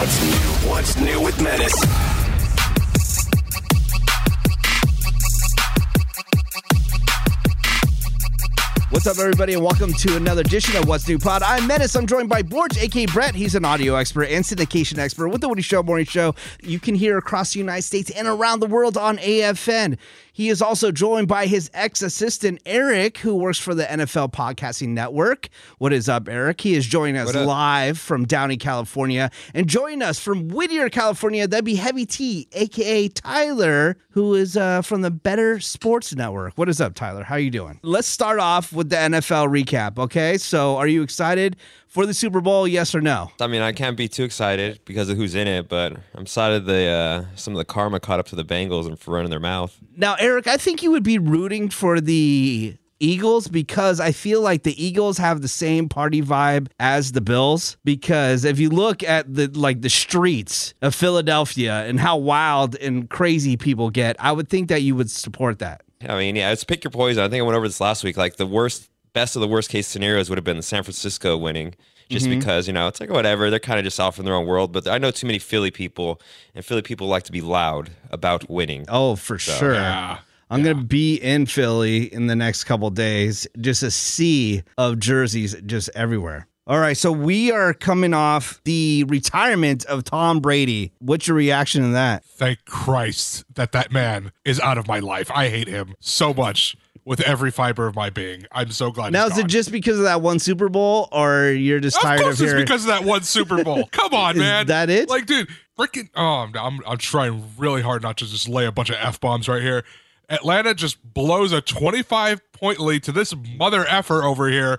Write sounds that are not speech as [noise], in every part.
What's new? What's new with Menace? What's up, everybody, and welcome to another edition of What's New Pod. I'm Menace. I'm joined by Borge, aka Brett. He's an audio expert and syndication expert with the Woody Show Morning Show. You can hear across the United States and around the world on AFN. He is also joined by his ex assistant, Eric, who works for the NFL Podcasting Network. What is up, Eric? He is joining us live from Downey, California. And joining us from Whittier, California, that'd be Heavy T, aka Tyler, who is uh, from the Better Sports Network. What is up, Tyler? How are you doing? Let's start off with the NFL recap, okay? So, are you excited for the Super Bowl? Yes or no? I mean, I can't be too excited because of who's in it, but I'm excited the uh, some of the karma caught up to the Bengals and for running their mouth. Now, Eric, I think you would be rooting for the Eagles because I feel like the Eagles have the same party vibe as the Bills because if you look at the like the streets of Philadelphia and how wild and crazy people get, I would think that you would support that. I mean, yeah, it's pick your poison. I think I went over this last week. Like the worst, best of the worst case scenarios would have been the San Francisco winning, just mm-hmm. because you know it's like whatever. They're kind of just off in their own world. But I know too many Philly people, and Philly people like to be loud about winning. Oh, for sure. I'm gonna be in Philly in the next couple days. Just a sea of jerseys just everywhere. All right, so we are coming off the retirement of Tom Brady. What's your reaction to that? Thank Christ that that man is out of my life. I hate him so much with every fiber of my being. I'm so glad. Now, is it just because of that one Super Bowl, or you're just Of tired course, of it's hearing? because of that one Super Bowl. [laughs] Come on, Is man. that it? Like, dude, freaking. Oh, I'm, I'm I'm trying really hard not to just lay a bunch of f bombs right here. Atlanta just blows a 25 point lead to this mother effer over here.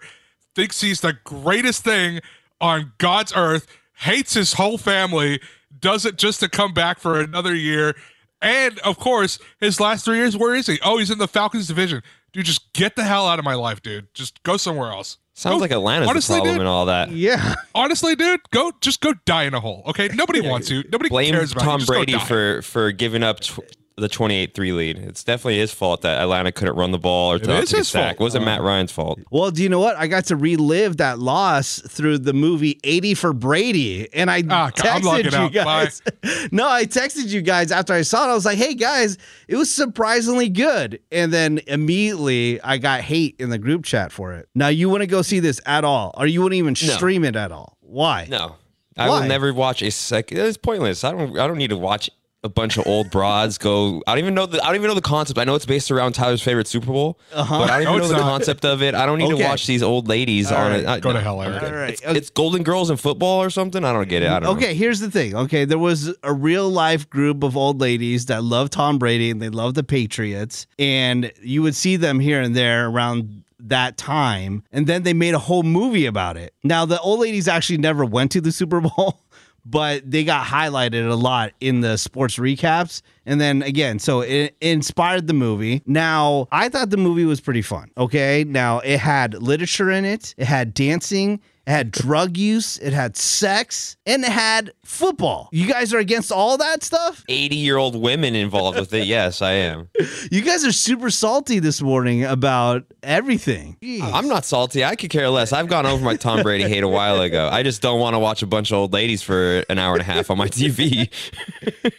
Thinks he's the greatest thing on God's earth. Hates his whole family. Does it just to come back for another year. And of course, his last three years, where is he? Oh, he's in the Falcons division. Dude, just get the hell out of my life, dude. Just go somewhere else. Sounds Go- like Atlanta's honestly, the problem dude, and all that. yeah, [laughs] honestly, dude, go just go die in a hole. Okay, nobody wants you. Nobody Blame cares about you. Tom Just go Brady die. for for giving up tw- the 28-3 lead. It's definitely his fault that Atlanta couldn't run the ball or It throw is to his sack. fault. It wasn't Matt Ryan's fault. Well, do you know what? I got to relive that loss through the movie 80 for Brady. And I Ah, God, I'm logging texted you guys. [laughs] no, I texted you guys after I saw it. I was like, hey, guys, it was surprisingly good. And then immediately I got hate in the group chat for it. Now, you wouldn't go see this at all, or you wouldn't even No. stream it at all. Why? No, I Why? will never watch a second. It's pointless. I don't. I don't need to watch a bunch of old broads go. I don't even know the. I don't even know the concept. I know it's based around Tyler's favorite Super Bowl, Uh-huh. but I don't No, even know it's the not. concept of it. I don't need Okay. to watch these old ladies on it. I- Go to hell, Eric. good. All right. It's, it's Golden Girls in football or something. I don't get it. I don't know. Okay, here's the thing. Okay, there was a real life group of old ladies that love Tom Brady and they love the Patriots, and you would see them here and there around that time, and then they made a whole movie about it. Now, the old ladies actually never went to the Super Bowl. [laughs] But they got highlighted a lot in the sports recaps. And then again, so it inspired the movie. Now, I thought the movie was pretty fun. Okay. Now, it had literature in it, it had dancing, it had drug use, it had sex, and it had football. You guys are against all that stuff? 80 year old women involved with it. Yes, I am. [laughs] You guys are super salty this morning about everything. I'm not salty. I could care less. I've gone over my Tom Brady hate a while ago. I just don't want to watch a bunch of old ladies for an hour and a half on my TV. [laughs]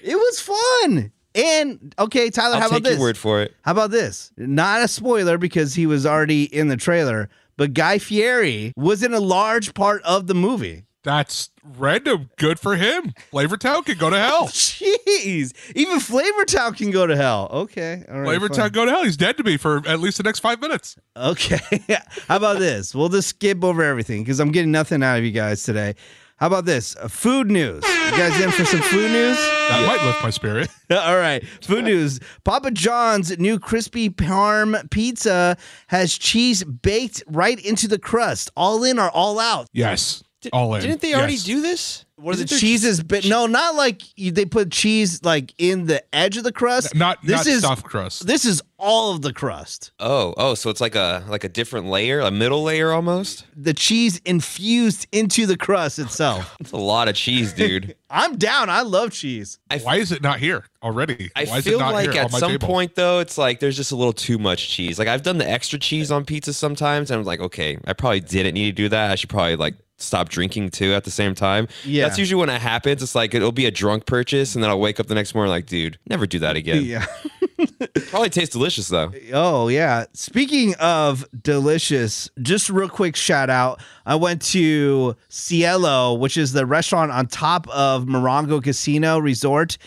It was fun. And okay, Tyler, how I'll about take this? your word for it. How about this? Not a spoiler because he was already in the trailer, but Guy Fieri was in a large part of the movie. That's random. Good for him. Flavortown can go to hell. [laughs] Jeez, even Flavortown can go to hell. Okay, all right. Flavortown fine. go to hell. He's dead to me for at least the next five minutes. Okay, [laughs] how about this? We'll just skip over everything because I'm getting nothing out of you guys today. How about this? Uh, food news. You guys in for some food news? That might lift my spirit. [laughs] All right. Food news. Papa John's new crispy parm pizza has cheese baked right into the crust. All in or all out? Yes. All in. Didn't they already Yes. do this? Where the Isn't there cheese is bit? No, not like you, they put cheese like in the edge of the crust. Not this not is soft crust. this is all of the crust. Oh, oh, so it's like a like a different layer, a middle layer almost. The cheese infused into the crust itself. [laughs] It's a lot of cheese, dude. [laughs] I'm down. I love cheese. Why is it not here already? I Why is feel it not like here at some table? point though, it's like there's just a little too much cheese. Like I've done the extra cheese on pizza sometimes, and I'm like, okay, I probably didn't need to do that. I should probably like stop drinking too at the same time. Yeah. That's usually when it happens. It's like it'll be a drunk purchase, and then I'll wake up the next morning like, dude, never do that again. Yeah. [laughs] Probably tastes delicious though. Oh yeah. Speaking of delicious, just real quick shout out. I went to Cielo, which is the restaurant on top of Morongo Casino Resort,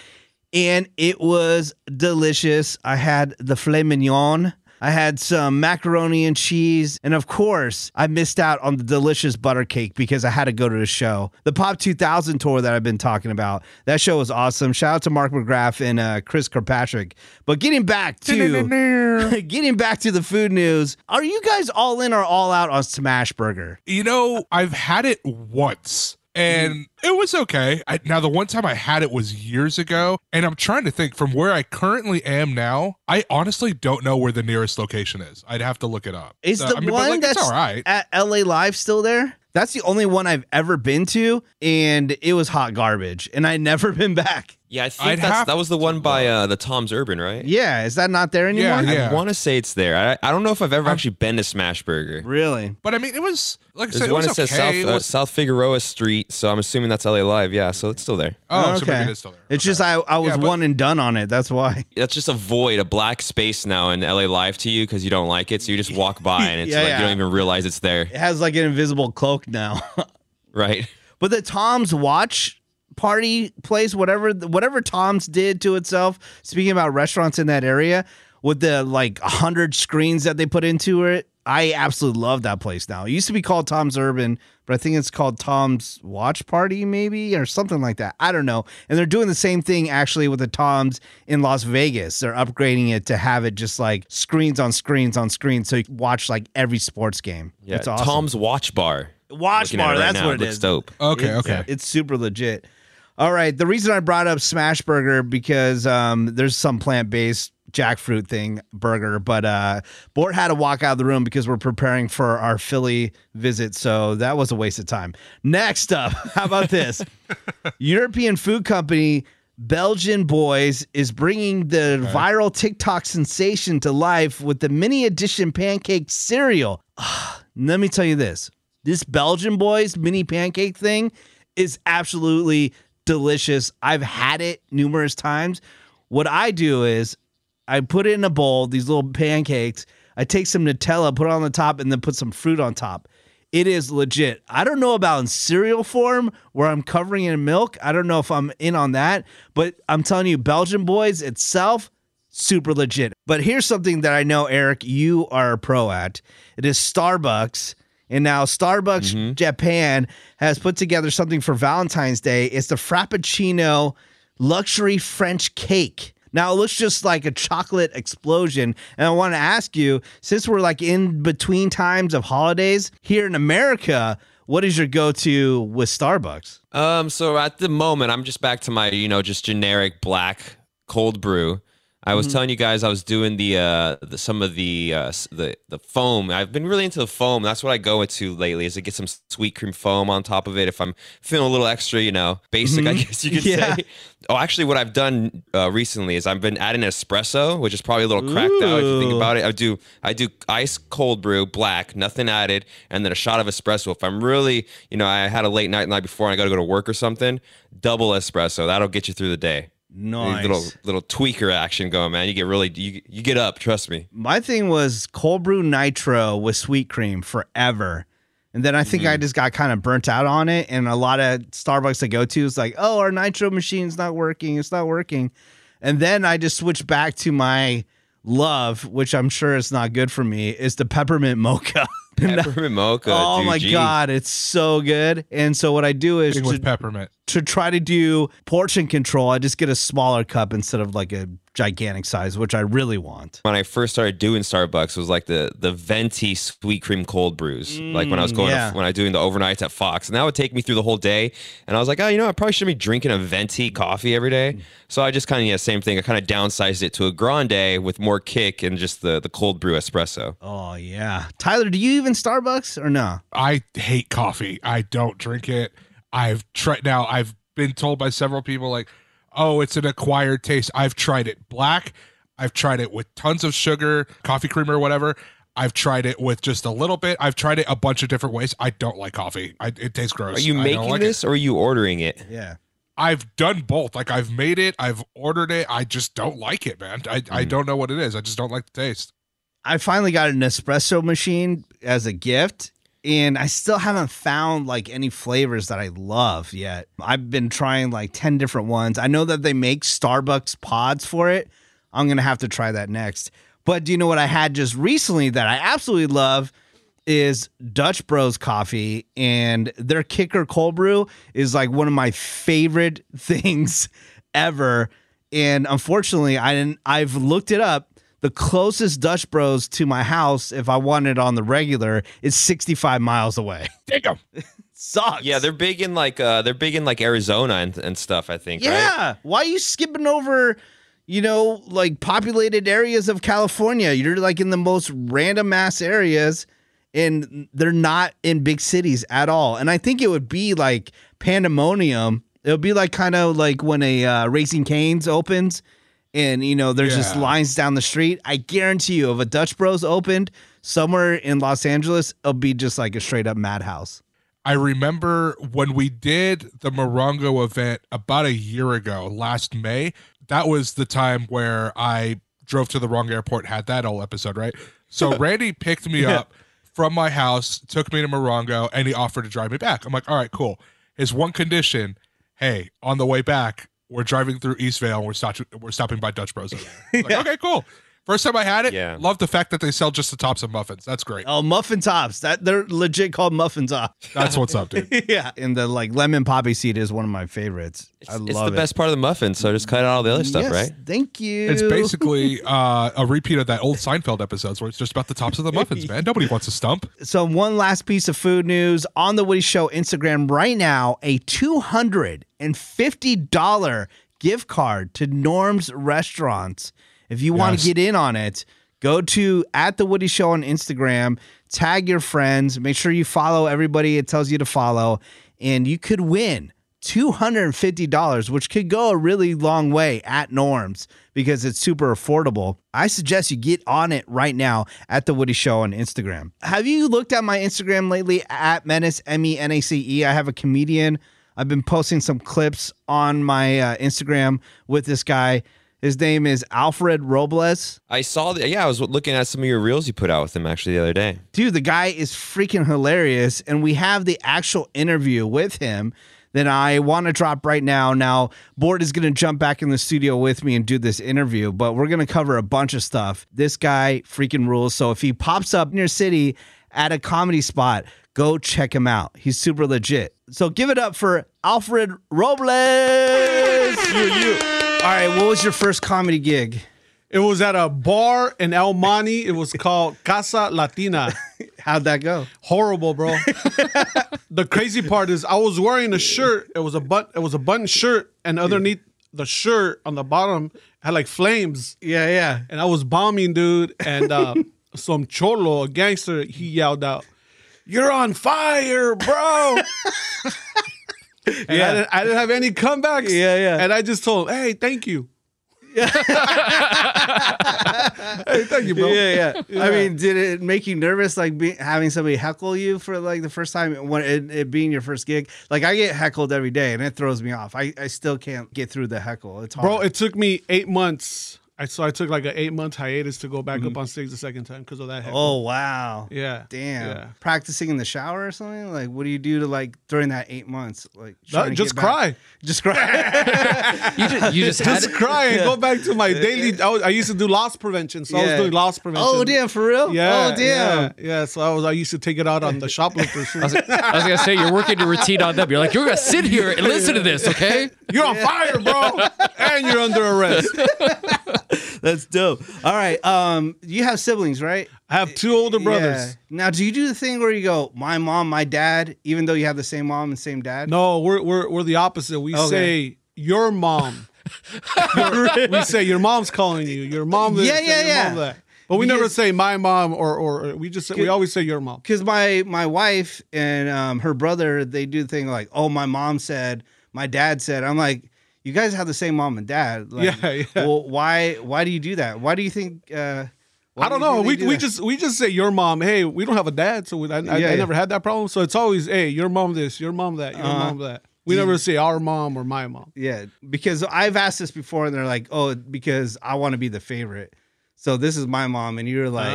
and it was delicious. I had the filet mignon. I had some macaroni and cheese. And of course, I missed out on the delicious butter cake because I had to go to the show. The Pop 2000 tour that I've been talking about. That show was awesome. Shout out to Mark McGrath and uh, Chris Kirkpatrick. But getting back to [laughs] getting back to the food news, are you guys all in or all out on Smash Burger? You know, I've had it once and mm-hmm. it was okay. I, now, the one time I had it was years ago, and I'm trying to think from where I currently am now. I honestly don't know where the nearest location is. I'd have to look it up. Is So, the I mean, one like, that's all right? at LA Live still there? That's the only one I've ever been to, and it was hot garbage, and I never [laughs] been back. Yeah, I think I'd that's, that was the one by uh, the Tom's Urban, right? Yeah, is that not there anymore? Yeah, yeah. I want to say it's there. I, I don't know if I've ever actually been to Smash Burger. Really? But I mean, it was like I said, There's it one was that says okay. South uh, was- South Figueroa Street, so I'm assuming that's LA Live. Yeah, so it's still there. oh, so okay. maybe it is still there. It's Okay. just I, I was Yeah, but- one and done on it. That's why. [laughs] That's just a void, a black space now in LA Live to you because you don't like it. So you just walk by and it's Yeah, like yeah. you don't even realize it's there, It has like an invisible cloak now. [laughs] right? but the Tom's Watch party place, whatever whatever Tom's did to itself. Speaking about restaurants in that area, with the like hundred screens that they put into it, I absolutely love that place now. It used to be called Tom's Urban, but I think it's called Tom's Watch Party, maybe or something like that. I don't know. And they're doing the same thing actually with the Tom's in Las Vegas. They're upgrading it to have it just like screens on screens on screens, so you can watch like every sports game. Yeah, it's awesome. Tom's Watch Bar. Watch Looking Bar. right that's now, what it looks is. dope. Okay, It's- okay. It's super legit. All right. The reason I brought up Smash Burger because um, there's some plant based jackfruit thing burger, but uh, Bort had to walk out of the room because we're preparing for our Philly visit. So that was a waste of time. Next up, [laughs] how about this? [laughs] European food company Belgian Boys is bringing the viral TikTok sensation to life with the mini edition pancake cereal. [sighs] Let me tell you this this Belgian Boys mini pancake thing is absolutely delicious. I've had it numerous times. What I do is I put it in a bowl, these little pancakes. I take some Nutella, put it on the top, and then put some fruit on top. It is legit. I don't know about in cereal form where I'm covering it in milk. I don't know if I'm in on that, but I'm telling you, Belgian Boys itself, super legit. But here's something that I know, Eric, you are a pro at. It is Starbucks. And now Starbucks Japan has put together something for Valentine's Day. It's the Frappuccino luxury French cake. Now it looks just like a chocolate explosion. And I want to ask you, since we're like in between times of holidays here in America, what is your go-to with Starbucks? Um, so at the moment, I'm just back to my, you know, just generic black cold brew. I was telling you guys I was doing the uh the, some of the uh the the foam. I've been really into the foam. That's what I go into lately. Is to get some sweet cream foam on top of it if I'm feeling a little extra, you know, basic. I guess you [laughs] could Yeah. say. Oh, actually, what I've done uh, recently is I've been adding espresso, which is probably a little cracked out if you think about it. I do I do ice cold brew, black, nothing added, and then a shot of espresso. If I'm really, you know, I had a late night the night before and I got to go to work or something, double espresso. That'll get you through the day. Nice. Little little tweaker action going, man. You get really you you get up. Trust me. My thing was cold brew nitro with sweet cream forever. And then I think I mm-hmm. just got kind of burnt out on it. And a lot of Starbucks I go to is like, oh, our nitro machine's not working. It's not working. And then I just switched back to my love, which I'm sure is not good for me, is the peppermint mocha. [laughs] Peppermint mocha. oh dude, my gee. God, it's so good. And so what I do is Thing to, with peppermint. To try to do portion control, I just get a smaller cup instead of like a gigantic size, which I really want. When I first started doing Starbucks, it was like the the venti sweet cream cold brews. like when I was mm, going yeah. to, when I was doing the overnights at Fox, and that would take me through the whole day. And I was like, oh, you know, I probably shouldn't be drinking a venti coffee every day. Mm. So I just kind of yeah, same thing. I kind of downsized it to a grande with more kick and just the the cold brew espresso. Oh yeah. Tyler, do you even Starbucks or no? I hate coffee. I don't drink it. I've tried now. I've been told by several people like, "Oh, it's an acquired taste." I've tried it black. I've tried it with tons of sugar, coffee creamer, whatever. I've tried it with just a little bit. I've tried it a bunch of different ways. I don't like coffee. I, it tastes gross. Are you I making like it. this or are you ordering it? Yeah. I've done both. Like I've made it, I've ordered it. I just don't like it, man. I, I mm. don't know what it is. I just don't like the taste. I finally got an espresso machine as a gift, and I still haven't found like any flavors that I love yet. I've been trying like 10 different ones. I know that they make Starbucks pods for it. I'm going to have to try that next. But do you know what I had just recently that I absolutely love is Dutch Bros coffee and their kicker cold brew is like one of my favorite [laughs] things ever. And unfortunately, I didn't I've looked it up. The closest Dutch Bros to my house, if I want it on the regular, is 65 miles away. [laughs] Damn. [laughs] Sucks. Yeah, they're big in like uh they're big in like Arizona and, and stuff, I think, right? Yeah. Why are you skipping over, you know, like populated areas of California? You're like in the most random ass areas and they're not in big cities at all. And I think it would be like pandemonium. It would be like kind of like when a uh, Raising Cane's opens and, you know, there's just lines down the street. I guarantee you, if a Dutch Bros opened somewhere in Los Angeles, it'll be just like a straight up madhouse. I remember when we did the Morongo event about a year ago, last May. That was the time where I drove to the wrong airport, had that whole episode, right? So [laughs] Randy picked me up from my house, took me to Morongo, and he offered to drive me back. I'm like, all right, cool. His one condition, hey, on the way back, we're driving through Eastvale and we're stopping we're stopping by Dutch Bros. Like, [laughs] okay, cool. First time I had it, Yeah. love the fact that they sell just the tops of muffins. That's great. Oh, muffin tops. That they're legit called muffin tops. That's what's up, dude. [laughs] yeah, and the like lemon poppy seed is one of my favorites. I love it. It's the it. best part of the muffin, so just cut out all the other stuff, Yes, right? Thank you. It's [laughs] basically uh, a repeat of that old Seinfeld episodes where it's just about the tops of the muffins, man. Nobody wants a stump. so. One last piece of food news on the Woody Show Instagram right now: a two hundred and fifty dollar gift card to Norm's Restaurants. If you want to get in on it, go to at the Woody Show on Instagram. Tag your friends. Make sure you follow everybody. It tells you to follow, and you could win. $250, which could go a really long way at Norms because it's super affordable. I suggest you get on it right now at The Woody Show on Instagram. Have you looked at my Instagram lately at Menace, M E N A C E? I have a comedian. I've been posting some clips on my uh, Instagram with this guy. His name is Alfred Robles. I saw the yeah, I was looking at some of your reels you put out with him actually the other day. dude, the guy is freaking hilarious. And we have the actual interview with him that I want to drop right now. Now, Board is going to jump back in the studio with me and do this interview, but we're going to cover a bunch of stuff. This guy freaking rules. So if he pops up in your city at a comedy spot, go check him out. He's super legit. So give it up for Alfred Robles. All right, what was your first comedy gig? It was at a bar in El Monte. It was called Casa Latina. How'd that go? Horrible, bro. the crazy part is I was wearing a shirt. It was a but it was a button shirt, and underneath the shirt on the bottom had like flames. Yeah, yeah. And I was bombing, dude. And uh, [laughs] some cholo, a gangster, he yelled out, "You're on fire, bro!" [laughs] and I, didn't, I didn't have any comebacks. Yeah, yeah. And I just told him, "Hey, thank you." Yeah. [laughs] hey, thank you, bro. Yeah, yeah, [laughs] I mean, did it make you nervous, like be, having somebody heckle you for like the first time when it, it being your first gig? Like I get heckled every day, and it throws me off. I, I still can't get through the heckle. It's hard. Bro, it took me eight months. I so I took like an eight month hiatus to go back Mm-hmm. up on stage the second time because of that. heckle. oh wow, yeah, damn. yeah. Practicing in the shower or something? Like, what do you do to like during that eight months? Like, No, just get back- cry, just cry. [laughs] [laughs] You just, you just had just cry, and go back to my daily. I, was, I used to do loss prevention, so I was doing loss prevention. oh damn, for real? Yeah, Oh damn. yeah, yeah. So I was. I used to take it out on the shoplifters. [laughs] I was, I was gonna say you're working your routine on them. You're like, you're gonna sit here and listen to this, okay? You're on fire, bro, and you're under arrest. [laughs] That's dope. All right. Um, you have siblings, right? I have two older brothers. Yeah. Now, do you do the thing where you go, my mom, my dad, even though you have the same mom and same dad? No, we're we're we're the opposite. We Okay. say your mom. [laughs] Your- we say your mom's calling you. Your mom. This, Yeah, yeah, yeah. Mom. But we never say my mom or or we just say, we always say your mom. because my my wife and um, her brother they do the thing like oh my mom said my dad said i'm like you guys have the same mom and dad like, Yeah, [laughs] yeah. well why why do you do that why do you think uh I don't do know. We do we that? just we just say your mom. Hey, we don't have a dad, so we, I, I, Yeah, I never had that problem. So it's always hey, your mom this, your mom that, your Uh-huh. mom that. We never say our mom or my mom. Yeah, because I've asked this before, and they're like, "Oh, because I want to be the favorite." So this is my mom, and you're like,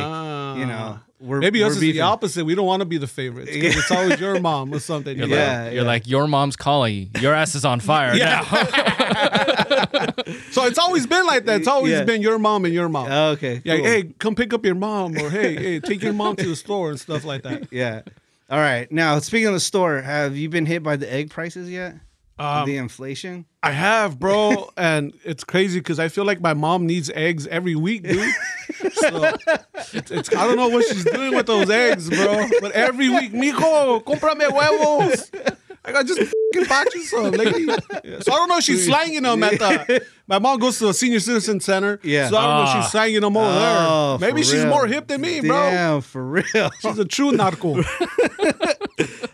you know, ah. we're Maybe we're us is the opposite. We don't want to be the favorites. 'cause It's always your [laughs] mom or something. You're, you know? Yeah, like, you're yeah. like, your mom's calling you. Your ass is on fire Yeah. now. [laughs] So it's always been like that. It's always Yeah. been your mom and your mom. Oh, okay, yeah, cool. hey, come pick up your mom, or hey, hey, take your mom to the store and stuff like that. [laughs] yeah. All right. Now, speaking of the store, have you been hit by the egg prices yet? Um, the inflation. I have, bro, [laughs] and it's crazy because I feel like my mom needs eggs every week, dude. So [laughs] it's, it's I don't know what she's doing with those eggs, bro. But every week, mijo, cómprame huevos. I got just fucking bought you some, lady. So I don't know if she's slanging them at the. [laughs] My mom goes to the senior citizen center. Yeah. So I don't know if Ah. she's slanging them over Oh, there. Maybe she's real. more hip than me, bro. Damn, for real. She's a true narco.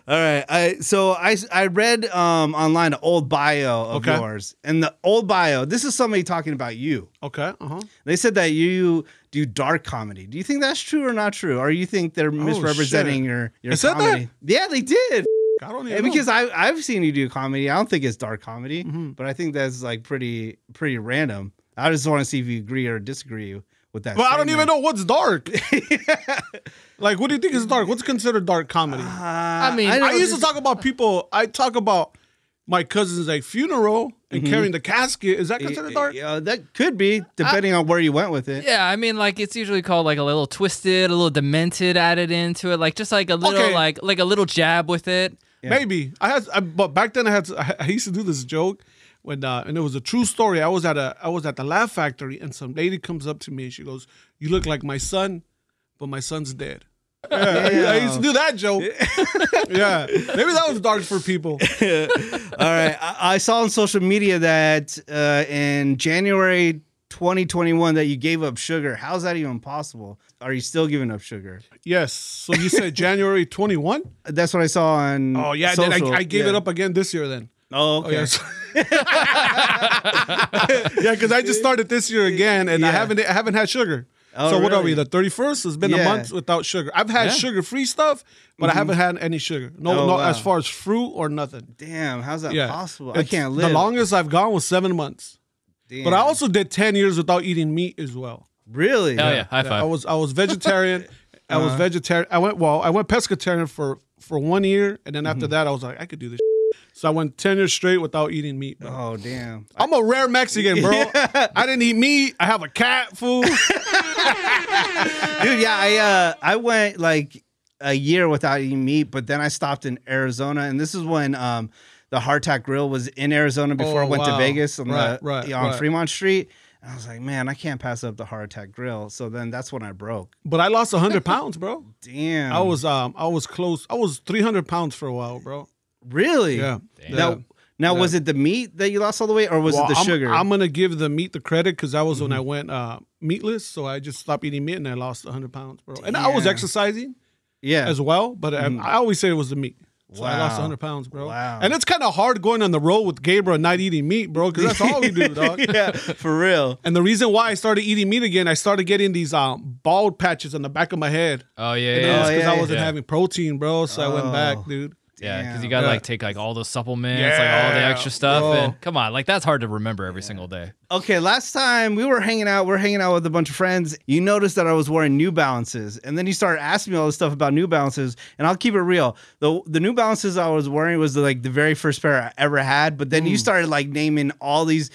All right. I so I I read um online an old bio of Okay. yours, and the old bio. This is somebody talking about you. Okay. Uh huh. They said that you do dark comedy. Do you think that's true or not true? Or you think they're misrepresenting Oh, your your They comedy? Yeah, they did. I don't even know. because I I've seen you do comedy. I don't think it's dark comedy, Mm-hmm. but I think that's like pretty pretty random. I just want to see if you agree or disagree with that. But I don't even know what's dark. [laughs] like, what do you think is dark? What's considered dark comedy? Uh, I mean, I know used to talk about people. I talk about my cousin's like funeral and carrying the casket. Is that considered dark? Yeah, that could be depending on where you went with it. yeah, I mean, like it's usually called like a little twisted, a little demented added into it, like just like a little, Okay. like like a little jab with it. Maybe I had, I, but back then I had. To, I, I used to do this joke when, uh, and it was a true story. I was at a, I was at the Laugh Factory, and some lady comes up to me and she goes, "You look like my son, but my son's dead." [laughs] Yeah, I, used to do that joke. [laughs] yeah, maybe that was dark for people. [laughs] All right. I, I saw on social media that uh, in January 2021 that you gave up sugar. How's that even possible? Are you still giving up sugar? Yes. So you said January twenty one. That's what I saw on. Oh yeah, I. I gave Yeah. it up again this year. Then. Oh, Oh okay. yes. yeah, [laughs] because I just started this year again, and I haven't I haven't had sugar. Oh, so what are we? The thirty first has been Yeah. a month without sugar. I've had Yeah. sugar free stuff, but I haven't had any sugar. No, Oh, no, wow. as far as fruit or nothing. Damn, how's that Yeah, possible? I can't live. The longest I've gone was seven months. Damn. But I also did ten years without eating meat as well. really. Hell yeah, high five. I was I was vegetarian. [laughs] I Uh-huh. was vegetarian. I went well. I went pescatarian for for one year, and then after Mm-hmm. that, I was like, I could do this. So I went ten years straight without eating meat. Bro. Oh damn. I'm a rare Mexican, bro. [laughs] I didn't eat meat. I have a cat food. [laughs] dude yeah i uh i went like a year without eating meat but then i stopped in arizona and this is when um the Heart Attack Grill was in arizona before Oh, i went to vegas on Right, the right, on right. fremont street and i was like man i can't pass up the Heart Attack Grill so then that's when i broke but I lost 100 pounds, bro. [laughs] damn I was um I was close. I was 300 pounds for a while, bro. Really Yeah. now now Yeah. was it the meat that you lost all the way or was Well, it the I'm, sugar Mm-hmm. I'm gonna give the meat the credit because that was when I went uh, meatless. So I just stopped eating meat and I lost 100 pounds, bro. And I was exercising yeah as well, but I, I always say it was the meat. So I lost Mm. 100 pounds, bro. Wow. And it's kind of hard going on the road with Gabriel and not eating meat, bro, because that's all we do, [laughs] dog. yeah for real And the reason why I started eating meat again, I started getting these um, bald patches on the back of my head. oh yeah, It yeah, is Oh, because yeah, I wasn't yeah. having protein, bro. So I went back, Oh. dude. Yeah. Because you gotta Yeah. like take like all the supplements, like all the extra stuff, bro. and come on, like that's hard to remember every single day. Okay, last time we were hanging out, we are hanging out with a bunch of friends. You noticed that I was wearing New Balances, and then you started asking me all this stuff about New Balances. And I'll keep it real: the the New Balances I was wearing was the, like the very first pair I ever had. But then Mm. you started like naming all these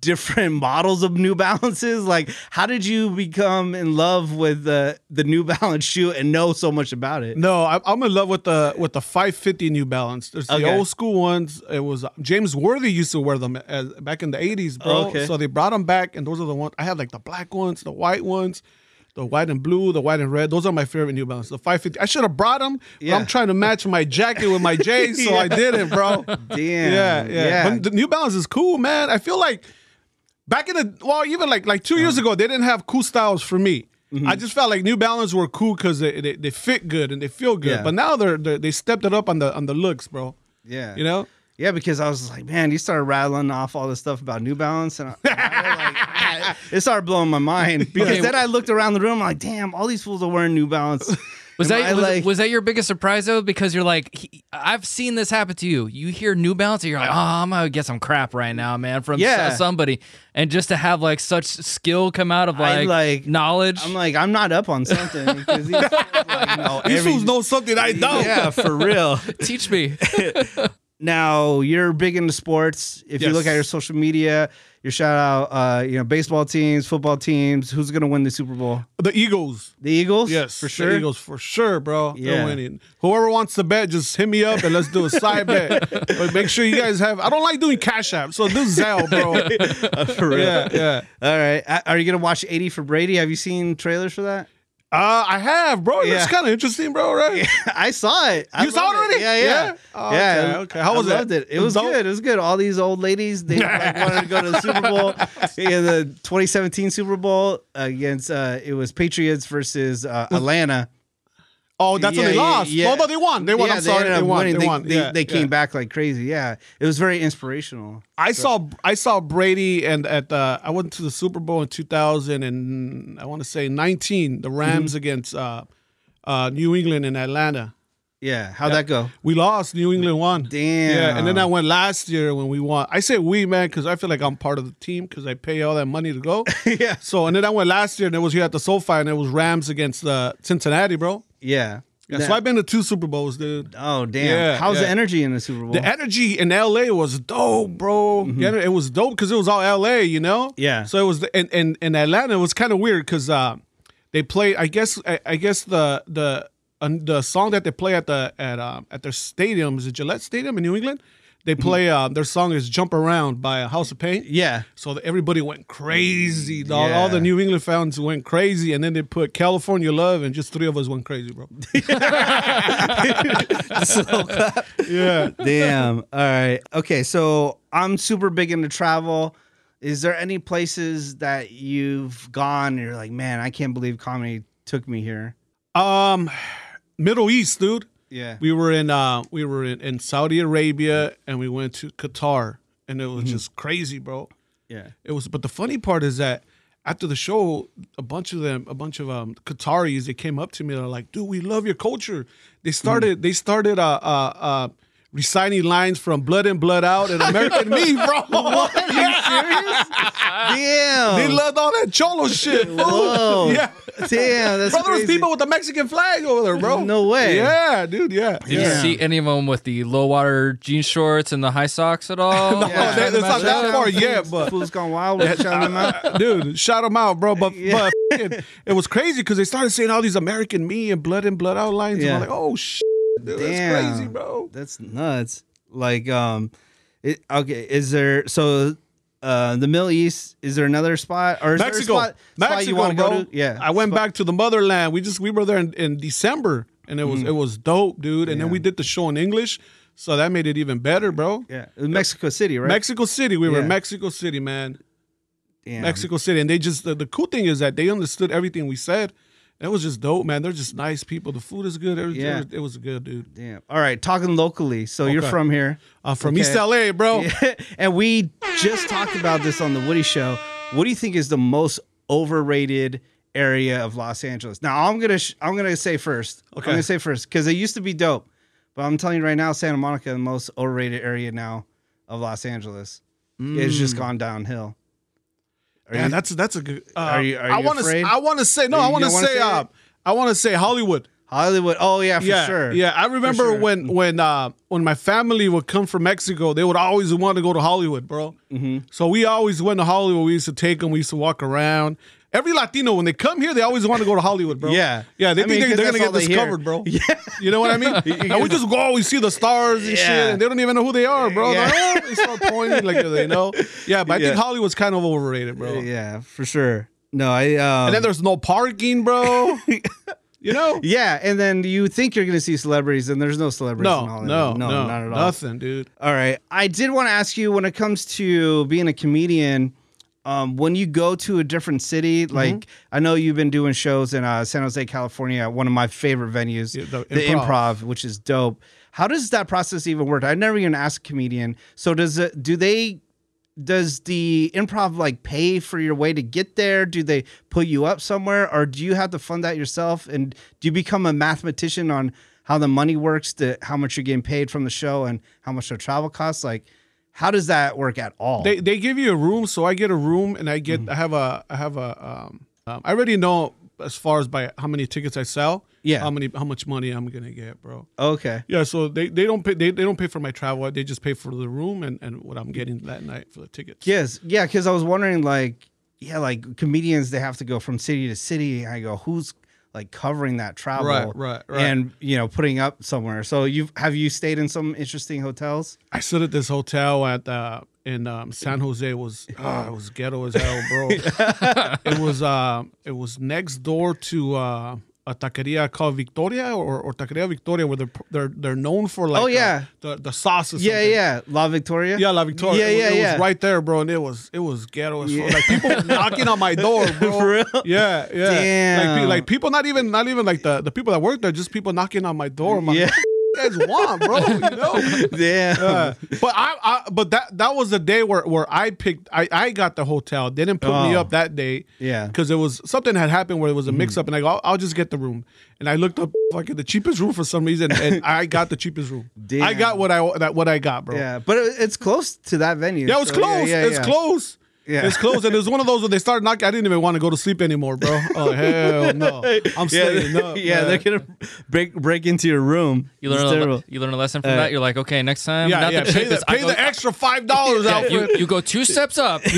different [laughs] models of New Balances. [laughs] Like, how did you become in love with the the New Balance shoe and know so much about it? No, I, I'm in love with the with the 550 New Balance. There's the Okay. old school ones. It was uh, James Worthy used to wear them as, back in the 80s, bro. Oh, okay. So they brought them back, and those are the ones I have, like the black ones, the white ones. The white and blue, the white and red, those are my favorite New Balance. The 550. I should have brought them, but Yeah. I'm trying to match my jacket with my [laughs] J's, so I didn't, bro. [laughs] Damn. yeah, yeah. But the New Balance is cool, man. I feel like back in the well, even like like two Uh-huh. years ago, they didn't have cool styles for me. Mm-hmm. I just felt like New Balance were cool because they, they they fit good and they feel good. Yeah. But now they're, they're they stepped it up on the on the looks, bro. yeah. You know, Yeah, because I was like, man, you started rattling off all this stuff about New Balance, and I, I- like, [laughs] it started blowing my mind. [laughs] Because Okay. then I looked around the room, I'm like, damn, all these fools are wearing New Balance. [laughs] Was Am that was, like- was that your biggest surprise though? Because you're like, he, I've seen this happen to you. You hear New Balance, and you're like, oh, I'm gonna get some crap right now, man, from Yeah. so- somebody, and just to have like such skill come out of I, like, like- knowledge. I'm like, I'm not up on something because these [laughs] like, know These every- fools know something I don't. [laughs] Yeah, for real. Teach me. [laughs] Now you're big into sports. If you look at your social media, your shout out, uh, you know, baseball teams, football teams. Who's gonna win the Super Bowl? The Eagles. The Eagles. Yes, for the sure. Eagles for sure, bro. Yeah. They're winning. Whoever wants to bet, just hit me up and let's do a side bet. [laughs] But make sure you guys have. I don't like doing Cash App, so do Zelle, bro. [laughs] for real. yeah, yeah. All right. Are you gonna watch 80 for Brady? Have you seen trailers for that? Uh, I have, bro. Yeah. It's kind of interesting, bro. Right? [laughs] I saw it. I You saw it already? Yeah, yeah, Yeah? Oh, yeah. okay, okay. How was I it? loved it. It was was dope? good. It was good. All these old ladies, they like, [laughs] wanted to go to the Super Bowl. Yeah, the 2017 Super Bowl against uh, it was Patriots versus uh, Atlanta. Oh, that's when they yeah, lost. yeah. Oh no, they won. They won. Yeah, I'm sorry, they won. winning. They They, won. they, Yeah, they came yeah. back like crazy. Yeah, it was very inspirational. I saw I saw Brady and at the I went to the Super Bowl in 2000 and I want to say 19 the Rams Mm-hmm. against uh, uh, New England in Atlanta. Yeah, how'd that go? We lost. New England won. Damn. Yeah, and then I went last year when we won. I say we man because I feel like I'm part of the team because I pay all that money to go. [laughs] yeah, so and then I went last year and it was here at the SoFi and it was Rams against uh, Cincinnati, bro. Yeah. Yeah, That- so I've been to two Super Bowls, dude. oh damn! Yeah, How's the energy in the Super Bowl? The energy in LA was dope, bro. Yeah, it was dope because it was all LA, you know. Mm-hmm. Yeah. So it was, and in, in Atlanta, it was kind of weird because uh, they play. I guess, I, I guess the the uh, the song that they play at the at um at their stadium is it Gillette Stadium in New England. They play uh, their song is "Jump Around" by House of Pain. Mm-hmm. yeah, So everybody went crazy, dog. Yeah. All the New England fans went crazy, and then they put "California Love," and just three of us went crazy, bro. [laughs] [laughs] yeah. Damn. All right. Okay. So I'm super big into travel. Is there any places that you've gone and you're like, man, I can't believe comedy took me here? Um, Middle East, dude. Yeah. We were in uh we were in, in Saudi Arabia and we went to Qatar and it was just crazy, bro. Yeah. It was but the funny part is that after the show, a bunch of them, a bunch of um Qataris, they came up to me. They're like, "Dude, we love your culture." They started, they started uh uh uh reciting lines from Blood In, Blood Out and American Me, [laughs] bro. What? Are you serious? Damn. They loved all that cholo shit. fool. Whoa. [laughs] Yeah. Damn. That's Bro, there was crazy. people with the Mexican flag over there, bro. No way. Yeah, dude. Yeah. Did you Yeah. see any of them with the low water jean shorts and the high socks at all? [laughs] No, Yeah. that- it's not that far yet, but Fools gone wild. with shouting them out. dude, shout them out, bro. But, Yeah. but f***ing- it was crazy because they started saying all these American me and Blood In Blood Out lines. Yeah. And I'm like, oh shit, dude, that's Damn. crazy, bro. That's nuts. Like, um, it, okay. Is there so? Uh, the Middle East. Is there another spot or is Mexico, there a spot, spot Mexico, you want to go to? Yeah, I went Spot- back to the motherland. We just we were there in, in December, and it was it was dope, dude. And then we did the show in English, so that made it even better, bro. Yeah, it Mexico City, right? Mexico City, we were in Mexico City, man. Damn. Mexico City, and they just the, the cool thing is that they understood everything we said. It was just dope, man. They're just nice people. The food is good. Everything, Yeah. it, was, it was good, dude. Damn. All right, talking locally. So you're from here. Uh, from Okay. East LA, bro. [laughs] and we just talked about this on the Woody Show. What do you think is the most overrated area of Los Angeles? Now I'm gonna sh- I'm gonna say first. Okay. I'm gonna say first because it used to be dope, but I'm telling you right now, Santa Monica, the most overrated area now of Los Angeles. It's just gone downhill. Are Yeah, you- that's that's a good. Uh, Are you- are I want to. I want to say no. You I want to say. say uh. I want to say Hollywood. Hollywood. Oh yeah, for yeah, sure. yeah. I remember sure. when when uh, when my family would come from Mexico, they would always want to go to Hollywood, bro. Mm-hmm. So we always went to Hollywood. We used to take them. We used to walk around. Every Latino, when they come here, they always want to go to Hollywood, bro. Yeah. yeah. they I think mean, they, are gonna get they hear. discovered, bro. Yeah, you know what I mean. [laughs] and we just go, we see the stars and shit, and they don't even know who they are, bro. Yeah. They're like, oh, they start pointing like they know. Yeah, but I think Hollywood's kind of overrated, bro. yeah, for sure. No, I. Um, And then there's no parking, bro. [laughs] you know? yeah, and then you think you're gonna see celebrities, and there's no celebrities. in No, Hollywood. no, no, no, not at all. Nothing, dude. All right. I did want to ask you when it comes to being a comedian, um, when you go to a different city, Mm-hmm. like I know you've been doing shows in uh, San Jose, California, one of my favorite venues, Yeah, the the, improv. Improv. which is dope. how does that process even work? I never even asked a comedian. So does it? Do they? Does the improv like pay for your way to get there? Do they put you up somewhere, or do you have to fund that yourself? And do you become a mathematician on how the money works, to how much you're getting paid from the show, and how much the travel costs? Like, how does that work at all? They they give you a room, so I get a room, and I get I have a I have a um, um I already know as far as by how many tickets I sell, Yeah. how many how much money I'm gonna get, bro. okay. Yeah, so they, they don't pay they, they don't pay for my travel. They just pay for the room and, and what I'm getting that night for the tickets. Yes, yeah, because I was wondering, like, yeah, like comedians, they have to go from city to city. I go, who's like covering that travel, Right, right, right. and you know, putting up somewhere. So you have you stayed in some interesting hotels? I stood at this hotel at uh, in um, San Jose. Was uh, it was ghetto as hell, bro. [laughs] [laughs] it was uh, it was next door to uh, a taqueria called Victoria or, or Taqueria Victoria, where they're they're they're known for like Oh, uh, yeah. the the sauce. Or Yeah, yeah, La Victoria. Yeah, La Victoria. Yeah, It yeah, it yeah. was right there, bro, and it was it was ghetto as Yeah. Like people knocking on my [laughs] door, bro. For real? Yeah, yeah. Like, Damn. pe- like people, not even not even like the the people that work there, just people knocking on my door. I'm Yeah. [laughs] [laughs] what you guys want, bro? You [laughs] know. Damn. Uh, but I, I, but that that was the day where where I picked. I I got the hotel. They didn't put me Oh. up that day. Yeah. because it was something had happened where it was a mix up, and I go, I'll, I'll just get the room. And I looked up fucking the cheapest room for some reason, and [laughs] I got the cheapest room. I got what I that what I got, bro. yeah, but it, it's close to that venue. Yeah, it was so close. yeah, it's yeah. close. Yeah. It's close. And it was one of those where they started knocking. I didn't even want to go to sleep anymore, bro. Oh, [laughs] hell no. I'm Yeah, staying [laughs] up. yeah, man. they're gonna break break into your room. You It's learn a, le- you learn a lesson from Uh, that. You're like, okay, next time, Yeah, not yeah. the Pay, the, I pay go- the extra $5 Yeah, out. you, you go two steps up. [laughs]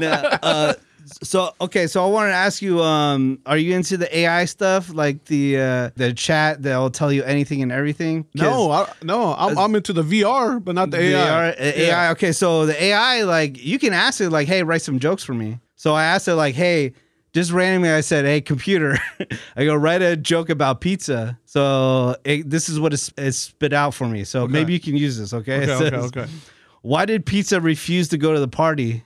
Yeah, uh, so okay, so I wanted to ask you: um, Are you into the AI stuff, like the uh, the chat that'll tell you anything and everything? No, I, no, I'm, I'm into the VR, but not the the AI. AI, uh, AI. Okay, so the AI, like you can ask it, like, "Hey, write some jokes for me." So I asked it, like, "Hey." Just randomly, I said, "Hey, computer," [laughs] I go write a joke about pizza. So it, this is what it's, it's spit out for me. So maybe you can use this. Okay. [laughs] It Okay, okay, okay. Why did pizza refuse to go to the party?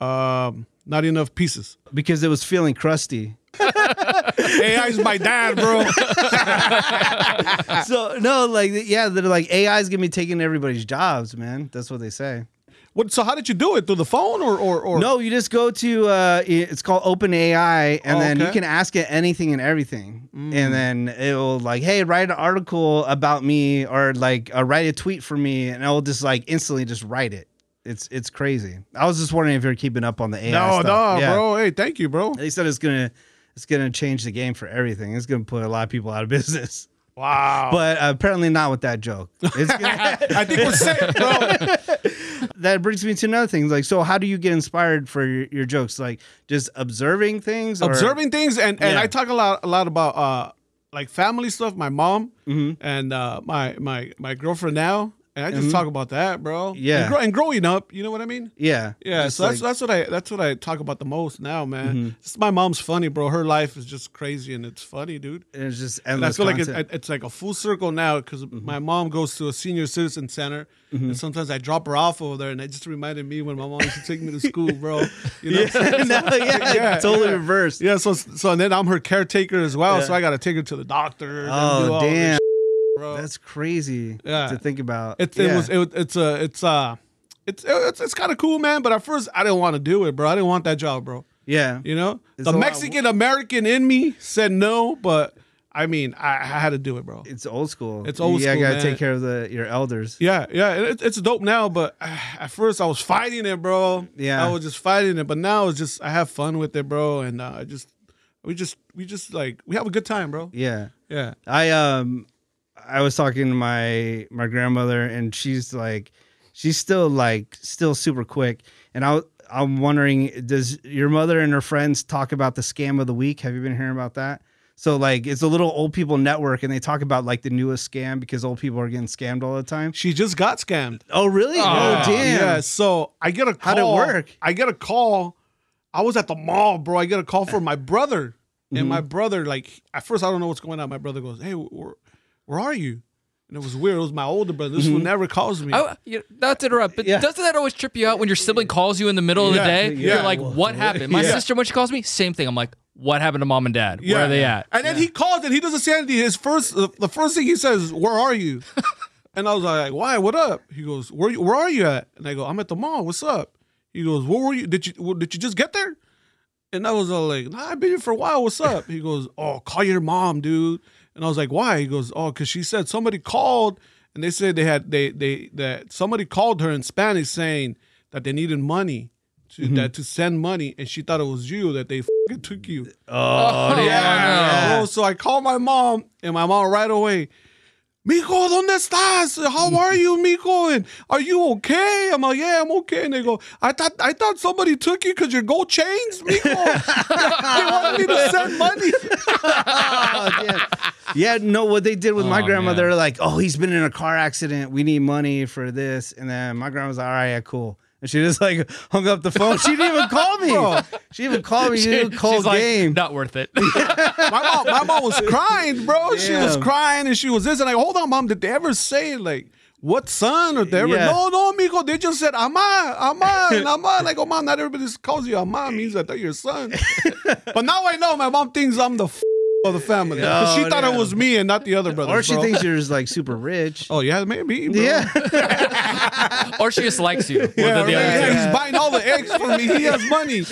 Um, not enough pieces. Because it was feeling crusty. [laughs] AI's my dad, bro. [laughs] so no, like yeah, they're like AI is gonna be taking everybody's jobs, man. That's what they say. What? So how did you do it through the phone or or, or No, you just go to uh, it's called Open AI, and Oh, then you okay. Mm. can ask it anything and everything, and then it'll like, hey, write an article about me, or like uh, write a tweet for me, and it'll just like instantly just write it. It's it's crazy. I was just wondering if you're keeping up on the AI. No, stuff. no, Yeah. bro. Hey, thank you, bro. They said it's gonna it's gonna change the game for everything. It's gonna put a lot of people out of [laughs] business. Wow. But apparently not with that joke. It's gonna, [laughs] I think we're safe, bro. [laughs] that brings me to another thing. Like, so how do you get inspired for your, your jokes? Like, just observing things, or? Observing things, and and Yeah. I talk a lot a lot about uh like family stuff. My mom Mm-hmm. and uh my my my girlfriend now, and I just talk about that, bro. Mm-hmm. Yeah. and, grow- and growing up, you know what I mean. Yeah, Yeah, Just so that's like- that's what I that's what I talk about the most now, man. Mm-hmm. Just my mom's funny, bro. Her life is just crazy, and it's funny, dude. and it's just And I endless feel like it, it's like a full circle now because Mm-hmm. my mom goes to a senior citizen center, and sometimes I drop her off over there, and it just reminded me when my mom used to take me to school, bro. [laughs] You know? yeah, [laughs] no, yeah, [laughs] Yeah, totally yeah. reversed. Yeah, so so and then I'm her caretaker as well, Yeah. so I got to take her to the doctor. and Oh, do all this damn. Bro. That's crazy. Yeah. to think about. It, it Yeah. was it, it's a it's uh it's it's, it's kind of cool, man. But at first, I didn't want to do it, bro. I didn't want that job, bro. yeah, You know, It's the Mexican American in me said no, but I mean, I, I had to do it, bro. it's old school. It's old Yeah, school, gotta man. take care of the your elders. Yeah, yeah, it, it's dope now, but uh, [sighs] at first I was fighting it, bro. Yeah. I was just fighting it, but now it's just I have fun with it, bro, and uh, I just we just we just like we have a good time, bro. Yeah, Yeah. I um, I was talking to my my grandmother, and she's like, she's still like still super quick, and I. I'm wondering, does your mother and her friends talk about the scam of the week? Have you been hearing about that? So like, it's a little old people network, and they talk about like the newest scam because old people are getting scammed all the time. She just got scammed. Oh, really? Oh, Oh, damn. Yeah, so I get a call. How'd it work? I get a call. I was at the mall, bro. I get a call from my brother, and Mm-hmm. my brother, like, at first I don't know what's going on. My brother goes, "Hey, where, where are you?" And it was weird. It was my older brother. This one mm-hmm. never calls me. Oh, you, not to interrupt, but Yeah. doesn't that always trip you out when your sibling calls you in the middle of Yeah, the day? yeah. You're like, what happened? My Yeah. sister, when she calls me, same thing. I'm like, what happened to mom and dad? Yeah. Where are they at? And then he calls and he doesn't say anything. His first, the first thing he says, "Where are you?" [laughs] and I was like, "Why? What up?" He goes, "Where? you- Where are you at?" And I go, "I'm at the mall. What's up?" He goes, "Where were you? Did you well, did you just get there?" And I was all like, "Nah, I've been here for a while. What's up?" He goes, "Oh, call your mom, dude." And I was like, "Why?" He goes, "Oh, because she said somebody called and they said they had they they that somebody called her in Spanish saying that they needed money." To, mm-hmm. that to send money, and she thought it was you that they fing took you. Oh, [laughs] Yeah, oh, bro. Oh, so I called my mom, and my mom right away, Mijo, ¿dónde estás? How mm-hmm. are you, Mijo? And are you okay? I'm like, yeah, I'm okay. And they go, I thought I thought somebody took you because your gold chains, Mijo. [laughs] they wanted me to send money. [laughs] Oh, damn. Yeah, no, what they did with my Oh, grandmother, man. like, oh, he's been in a car accident. We need money for this. And then my grandma was like, all right, yeah, cool. And she just like hung up the phone. She didn't even call me. She didn't even call me. She didn't cold She's like, game. not worth it. [laughs] My mom, my mom was crying, bro. She was crying and she was this. And I hold on, mom. Did they ever say like what son or they ever? Yeah. No, no, Mijo. They just said ama, ama, and ama. And I go, mom, not everybody calls you ama means that they're your son. [laughs] but now I know my mom thinks I'm the f- of the family. 'Cause she Oh, thought it was me and not the other brother. or she thinks you're just like [laughs] super rich. Oh yeah, maybe. Bro. yeah. [laughs] or she just likes you. Yeah, the right. other. Yeah, he's buying all the eggs for me. He has money. [laughs]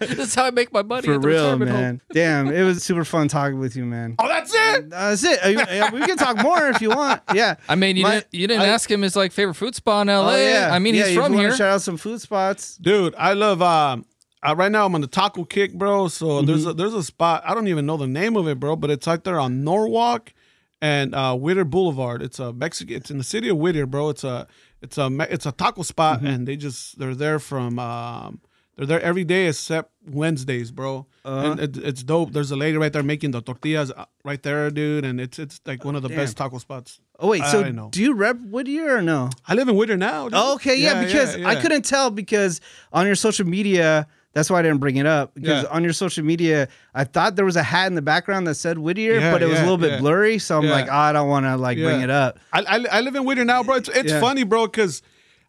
This is how I make my money For at the real, retirement home. man. Damn, it was super fun talking with you, man. Oh, that's it. That's it. We can talk more if you want. Yeah. I mean, you My- didn't you didn't I- ask him his like favorite food spot in LA. Oh, yeah. I mean, yeah, he's from you wanna here. Shout out some food spots. Dude, I love. Um, uh, right now I'm on the taco kick, bro. So there's a, there's a spot I don't even know the name of it, bro, but it's right there on Norwalk and uh, Whittier Boulevard. It's a Mexican. It's in the city of Whittier, bro. It's a it's a it's a taco spot, and they just they're there from um, they're there every day except Wednesdays, bro. And it, it's dope. There's a lady right there making the tortillas uh, right there, dude, and it's it's like one of the best taco spots. Oh wait, so I do you rep Whittier or no? I live in Whittier now. dude. Oh, okay, yeah, because I yeah. couldn't tell because on your social media, that's why I didn't bring it up. Because Yeah. on your social media, I thought there was a hat in the background that said Whittier, Yeah, but it was a little bit blurry. So I'm like, oh, I don't want to like bring it up. I, I, I live in Whittier now, bro. It's, it's funny, bro, because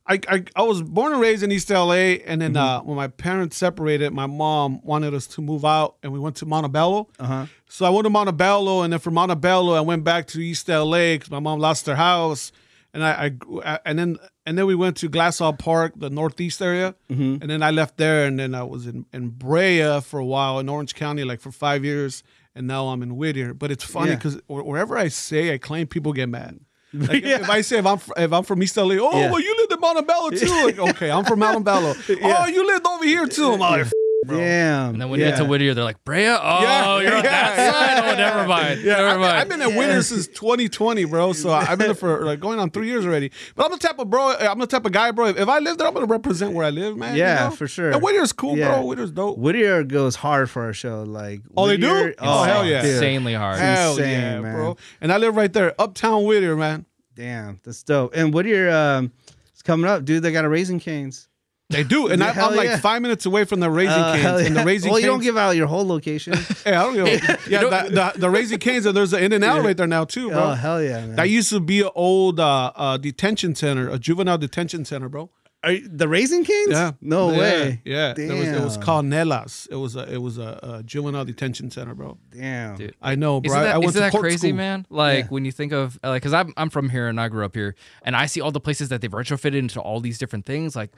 I, I I was born and raised in East LA, and then Mm-hmm. uh, when my parents separated, my mom wanted us to move out, and we went to Montebello. Uh-huh. So I went to Montebello, and then from Montebello, I went back to East LA because my mom lost her house, and I I- and then and then we went to Glassell Park, the northeast area, Mm-hmm. and then I left there, and then I was in in Brea for a while in Orange County, like for five years, and now I'm in Whittier. But it's funny Yeah. because wherever I say I claim, people get mad. Like [laughs] if, if I say if I'm if I'm from East LA, oh Yeah. well you lived in Montebello too. Like, [laughs] okay, I'm from Montebello. Oh, you lived over here too. I'm like, "F- bro. Damn. And then when you get to Whittier, they're like, Brea? Oh, Yeah, you're on yeah, that [laughs] yeah, side? yeah, oh, never mind. Yeah, never I've, been- I've been at Whittier since 2020, bro. So I- [laughs] I've been there for like going on three years already. But I'm the type of bro. I'm the type of guy, bro. If, if I live there, I'm gonna represent where I live, man. you Yeah, know? for sure. And Whittier's cool, Yeah. bro. Whittier's dope. Whittier goes hard for our show. Like, Oh, they do? Whittier- Oh, hell yeah. Insanely hard. Hell insane, yeah, man. bro. And I live right there, Uptown Whittier, man. Damn, that's dope. And Whittier um, is coming up, dude. They got a Raising Cane's. They do, and Yeah, I, I'm like yeah. five minutes away from the Raising Uh, hell Canes. And the. Raising well, Canes, you don't give out your whole location. [laughs] Hey, I don't know. [laughs] Yeah, the, the, the Raising Cane's, and there's an In-N-Out right there now too, bro. oh hell yeah, man. That used to be an old uh, uh, detention center, a juvenile detention center, bro. Are you- the Raising Cane's? Yeah, No Yeah, way. Yeah, There was, it was Damn. called Nelles. It was a it was a, a juvenile detention center, bro. Damn. Dude. I know, bro. Isn't that, I went isn't to that crazy, school. man? Like Yeah. when you think of like, because I'm I'm from here and I grew up here, and I see all the places that they've retrofitted into all these different things. Like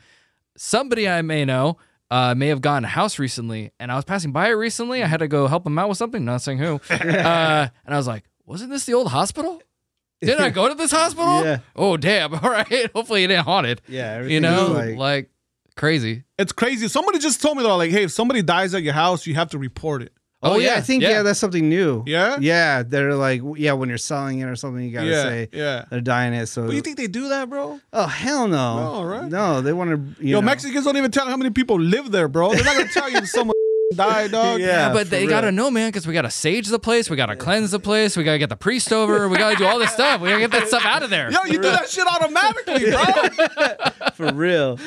somebody I may know uh, may have gotten a house recently, and I was passing by it recently. I had to go help him out with something, not saying who, [laughs] uh, and I was like, "Wasn't this the old hospital?" Did I go to this hospital? [laughs] Yeah. Oh damn! [laughs] All right. Hopefully it didn't haunted. Yeah, You know, like, like, crazy. It's crazy. Somebody just told me though, like, hey, if somebody dies at your house, you have to report it. Oh, Oh, yeah, yeah, I think yeah. yeah. that's something new. Yeah? yeah, they're like yeah, when you're selling it or something, you gotta yeah, say yeah. they're dying it. So But you think they do that, bro? oh hell no, No, right? No, they want to. You Yo, know. Mexicans don't even tell how many people live there, bro. They're not gonna tell you [laughs] someone died, dog. Yeah. Yeah, but they real. gotta know, man, because we gotta sage the place, we gotta cleanse the place, we gotta get the priest over, we gotta do all this stuff. We gotta get that stuff out of there. Yo, you do that shit automatically, bro. [laughs] for real.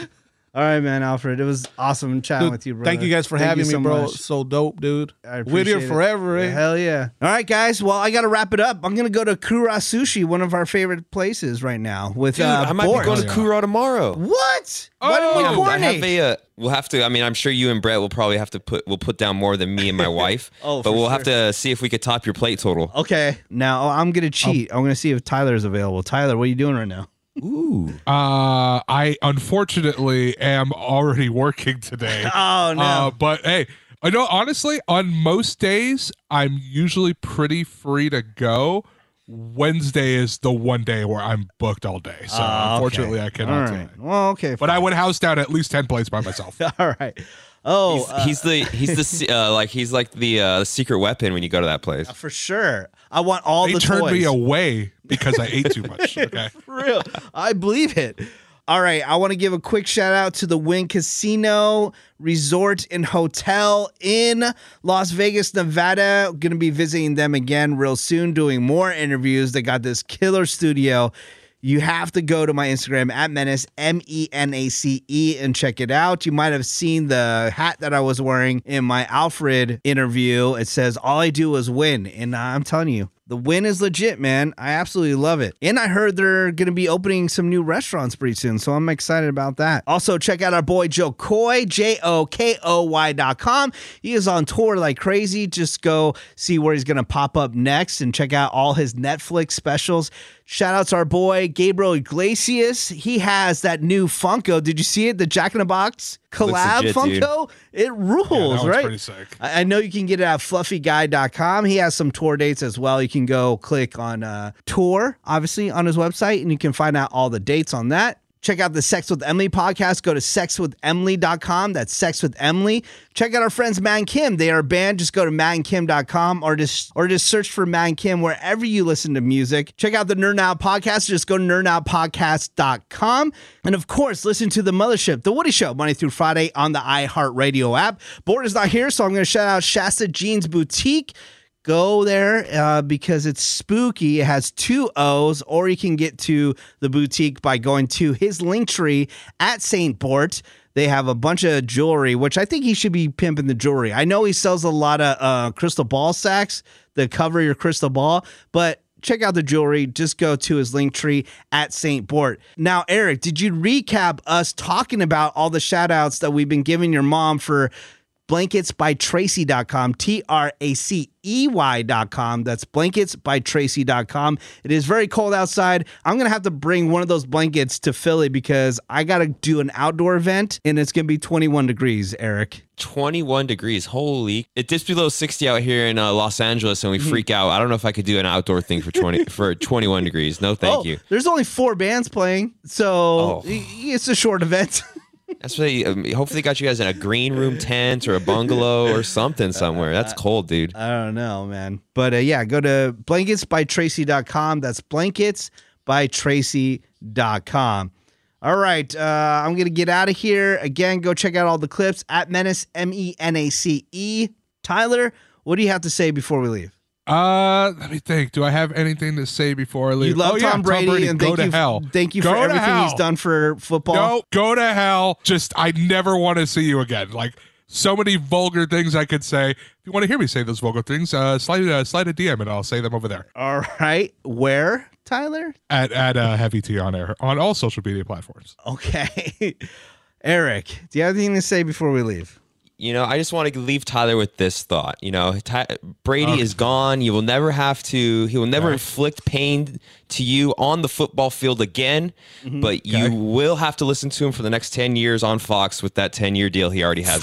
All right, man, Alfred. It was awesome chatting Dude, with you, bro. thank you guys for having me, so bro. much. So dope, dude. I Whittier appreciate it. forever, eh? Hell yeah. All right, guys. Well, I got to wrap it up. I'm going to go to Kura Sushi, one of our favorite places right now with Dude, uh, I might Bort. be going to Yeah. Kura tomorrow. What? Why Oh, didn't we I have coordinate? a. Uh, we'll have to. I mean, I'm sure you and Brett will probably have to put. We'll put down more than me and my [laughs] wife. Oh, but we'll have to see if we could top your plate total. Okay. Now I'm going to cheat. I'm going to see if Tyler's available. Tyler, what are you doing right now? Ooh. Uh, I unfortunately am already working today. [laughs] Oh, no. Uh, but hey, I know honestly, on most days, I'm usually pretty free to go. Wednesday is the one day where I'm booked all day. So Ah, okay. unfortunately, I cannot right. Well, okay. But I would house down at least 10 plates by myself. [laughs] All right. Oh, He's, uh, he's the he's the uh, like he's like the uh, secret weapon when you go to that place. for sure. I want all they the turned toys. me away because I ate too [laughs] much. Okay. For real. I believe it. All right. I want to give a quick shout out to the Wynn Casino Resort and Hotel in Las Vegas, Nevada. Going to be visiting them again real soon, doing more interviews. They got this killer studio. You have to go to my Instagram at Menace, M E N A C E, and check it out. You might have seen the hat that I was wearing in my Alfred interview. It says, All I do is win. And uh, I'm telling you, the win is legit, man. I absolutely love it. And I heard they're going to be opening some new restaurants pretty soon. So I'm excited about that. Also, check out our boy Jo Koy, J O K O Y dot com. He is on tour like crazy. Just go see where he's going to pop up next and check out all his Netflix specials. Shout out to our boy Gabriel Iglesias. He has that new Funko. Did you see it? The Jack in the Box collab legit, dude. Funko? It rules, Yeah, that one's right? pretty sick. I I know you can get it at fluffyguy.com. He has some tour dates as well. You can go click on uh, tour, obviously, on his website, and you can find out all the dates on that. Check out the Sex with Emily podcast. Go to sexwithemily.com. That's Sex with Emily. Check out our friends Man Kim. They are a band. Just go to mankim.com or just or just search for Man Kim wherever you listen to music. Check out the Nerd Now podcast. Just go to nerdnowpodcast.com. And of course, listen to the Mothership, The Woody Show, Monday through Friday on the iHeartRadio app. Bort is not here, so I'm going to shout out Shasta Jeans Boutique go there uh, because it's spooky. It has two O's, or you can get to the boutique by going to his link tree at St. Bort. They have a bunch of jewelry, which I think he should be pimping the jewelry. I know he sells a lot of uh, crystal ball sacks that cover your crystal ball, but check out the jewelry. Just go to his link tree at St. Bort. Now, Eric, did you recap us talking about all the shout outs that we've been giving your mom for blanketsbytracey.com, T R A C E Y.com. That's blankets by blanketsbytracey.com. It is very cold outside. I'm going to have to bring one of those blankets to Philly because I got to do an outdoor event and it's going to be 21 degrees, Eric. 21 degrees. Holy! It dips below 60 out here in uh, Los Angeles, and we freak out. I don't know if I could do an outdoor thing for 20 [laughs] for 21 degrees. No, thank oh, you. There's only four bands playing, so Oh. it's a short event. [laughs] That's what they, um, hopefully got you guys in a green room [laughs] tent or a bungalow or something somewhere. That's cold, dude. I don't know, man. But uh, yeah, go to blanketsbytracey.com. That's blanketsbytracey.com. All right. Uh, I'm going to get out of here. Again, go check out all the clips at Menace, M E N A C E. Tyler, what do you have to say before we leave? Uh, let me think. Do I have anything to say before I leave? You love oh, yeah, Tom, Brady, and go thank to you, hell. thank you Go for everything he's done for football. No, go to hell. Just I never want to see you again. Like so many vulgar things I could say. If you want to hear me say those vulgar things, uh, slide uh, slide a DM and I'll say them over there All right. Where, Tyler? at at uh, Heavy T on air on all social media platforms. Okay. [laughs] Eric, do you have anything to say before we leave? You know, I just want to leave Tyler with this thought. You know, Ty- Brady is gone. You will never have to. He will never inflict pain to you on the football field again. Mm-hmm. But you will have to listen to him for the next ten years on Fox with that ten year deal he already has.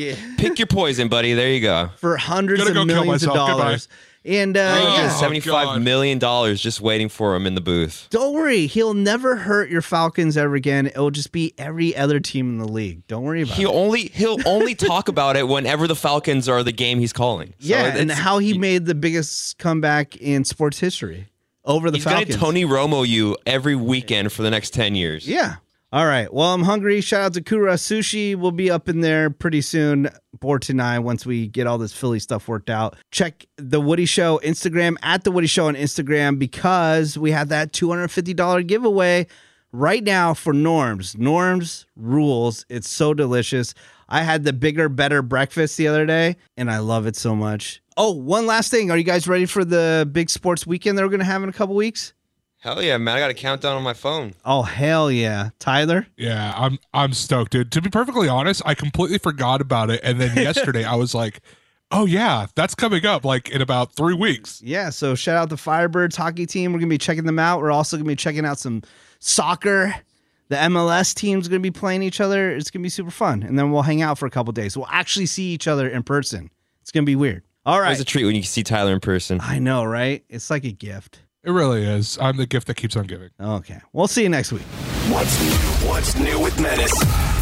Yeah. Pick your poison, buddy. There you go. For hundreds of go millions of dollars. Goodbye. Dollars. And uh, Brady yeah. has Oh, seventy-five God. million dollars just waiting for him in the booth. Don't worry, he'll never hurt your Falcons ever again. It'll just be every other team in the league. Don't worry about He'll it. only he'll only talk about it whenever the Falcons are the game he's calling. So Yeah, and how he made the biggest comeback in sports history over the he's Falcons. gonna Tony Romo you every weekend for the next ten years. Yeah. All right. Well, I'm hungry. Shout out to Kura Sushi. We'll be up in there pretty soon, Bort tonight, once we get all this Philly stuff worked out. Check the Woody Show Instagram at the Woody Show on Instagram because we have that $250 giveaway right now for Norms. Norms rules. It's so delicious. I had the bigger, better breakfast the other day, and I love it so much. Oh, one last thing. Are you guys ready for the big sports weekend that we're going to have in a couple weeks? Hell yeah, man! I got a countdown on my phone. Oh, hell yeah. Tyler? Yeah, I'm I'm stoked, dude. To be perfectly honest, I completely forgot about it, and then [laughs] yesterday I was like, "Oh yeah, that's coming up like in about three weeks." Yeah, so shout out the Firebirds hockey team. We're going to be checking them out. We're also going to be checking out some soccer. The MLS team's going to be playing each other. It's going to be super fun. And then we'll hang out for a couple days. We'll actually see each other in person. It's going to be weird. All right. It's a treat when you see Tyler in person. I know, right? It's like a gift. It really is. I'm the gift that keeps on giving. Okay. We'll see you next week. What's new? What's new with Menace?